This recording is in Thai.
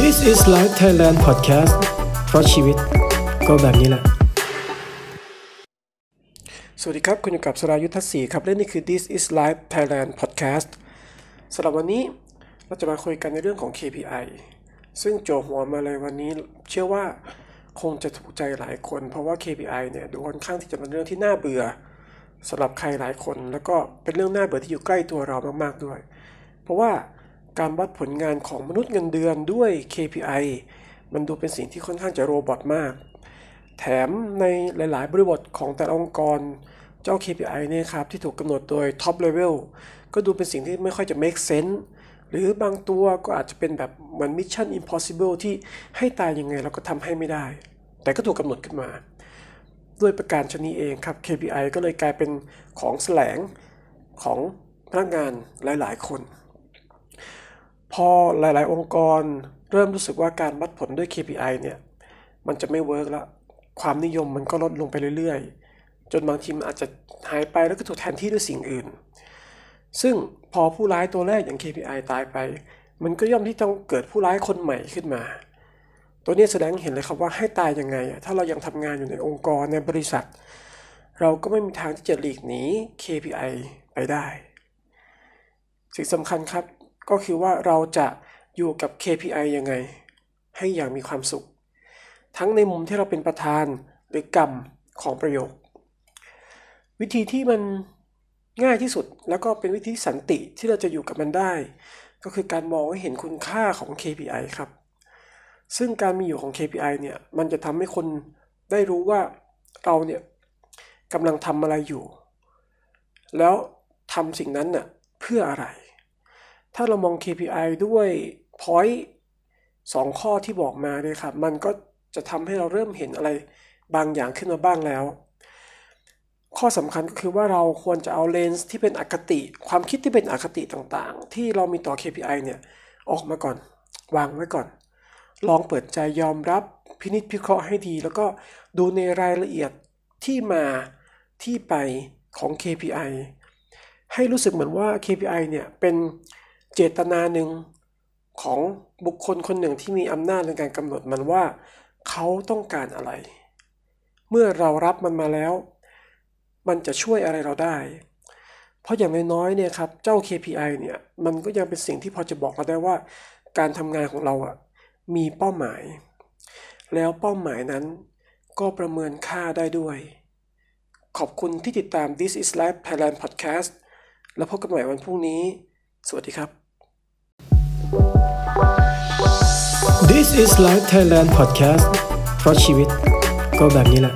This is Life Thailand Podcast เพราะชีวิตก็แบบนี้แหละ สวัสดีครับ คุณอยู่กับสรายุทธศรีครับ และนี่คือ This is Life Thailand Podcast สำหรับวันนี้เราจะมาคุยกันในเรื่องของ KPI ซึ่งโจหัวมาเลยวันนี้เชื่อว่าคงจะถูกใจหลายคน เพราะว่า KPI เนี่ยดูค่อนข้างที่จะเป็นเรื่องที่น่าเบื่อสำหรับใครหลายคน แล้วก็เป็นเรื่องน่าเบื่อที่อยู่ใกล้ตัวเรามากๆด้วย เพราะว่า การวัดผลงานของมนุษย์เงินเดือนด้วย KPI มันดูเป็นสิ่งที่ค่อนข้างจะโรบอทมาก แถมในหลาย ๆ บริบทของแต่ละองค์กร เจ้า KPI เนี่ยครับที่ถูกกำหนดโดย Top Level ก็ดูเป็นสิ่งที่ไม่ค่อยจะ make sense หรือบางตัวก็อาจจะเป็นแบบเหมือน Mission Impossible ที่ให้ตายยังไงเราก็ทำให้ไม่ได้ แต่ก็ถูกกำหนดขึ้นมา ด้วยประการชนีเองครับ KPI ก็เลยกลายเป็นของแสลงของพนักงานหลาย ๆ คน พอหลาย ๆ องค์กรเริ่มรู้สึกว่าการวัดผลด้วย KPI เนี่ย มันจะไม่เวิร์กแล้วความนิยมมันก็ลดลงไปเรื่อย ๆ จนบางทีมันอาจจะหายไปแล้วก็ถูกแทนที่ด้วยสิ่งอื่น ซึ่งพอผู้ร้ายตัวแรกอย่าง KPI ตายไป มันก็ย่อมที่ต้องเกิดผู้ร้ายคนใหม่ขึ้นมา ตัวนี้แสดงเห็นเลยครับว่าให้ตายยังไง ถ้าเรายังทำงานอยู่ในองค์กรในบริษัท เราก็ไม่มีทางที่จะหลีกหนี KPI ไปได้ สิ่งสำคัญครับ ก็คือว่าเราจะอยู่กับ KPI ยังไง ให้อย่างมีความสุข ทั้งในมุมที่เราเป็นประธานหรือกรรมของประโยค วิธีที่มันง่ายที่สุดแล้วก็เป็นวิธีสันติที่เราจะอยู่กับมันได้ ก็คือการมองให้เห็นคุณค่าของ KPI ครับ ซึ่งการมีอยู่ของ KPI เนี่ยมันจะทำให้คนได้รู้ว่าเราเนี่ยกำลังทำอะไรอยู่ แล้วทำสิ่งนั้นน่ะเพื่ออะไร ถ้าเรามอง KPI ด้วย point สองข้อที่บอกมาเนี่ยครับ มันก็จะทำให้เราเริ่มเห็นอะไรบางอย่างขึ้นมาบ้างแล้ว ข้อสำคัญก็คือว่าเราควรจะเอาเลนส์ที่เป็นอคติ ความคิดที่เป็นอคติต่างๆ ที่เรามีต่อ KPI เนี่ย ออกมาก่อน วางไว้ก่อน ลองเปิดใจยอมรับพินิจพิเคราะห์ให้ดี แล้วก็ดูในรายละเอียดที่มาที่ไปของ KPI ให้รู้สึกเหมือนว่า KPI เนี่ยเป็น เจตนาหนึ่งของบุคคลคนหนึ่งที่มีอำนาจในการกำหนดมันว่าเขาต้องการอะไร เมื่อเรารับมันมาแล้ว มันจะช่วยอะไรเราได้ เพราะอย่างน้อยๆเนี่ยครับเจ้า KPI เนี่ยมันก็ยังเป็นสิ่งที่พอจะบอกเราได้ว่า การทำงานของเราอะมีเป้าหมาย แล้วเป้าหมายนั้นก็ประเมินค่าได้ด้วย ขอบคุณที่ติดตาม This is Life Thailand Podcast แล้วพบกันใหม่วันพรุ่งนี้ สวัสดีครับ This is Life Thailand Podcast เพราะชีวิตก็แบบนี้แหละ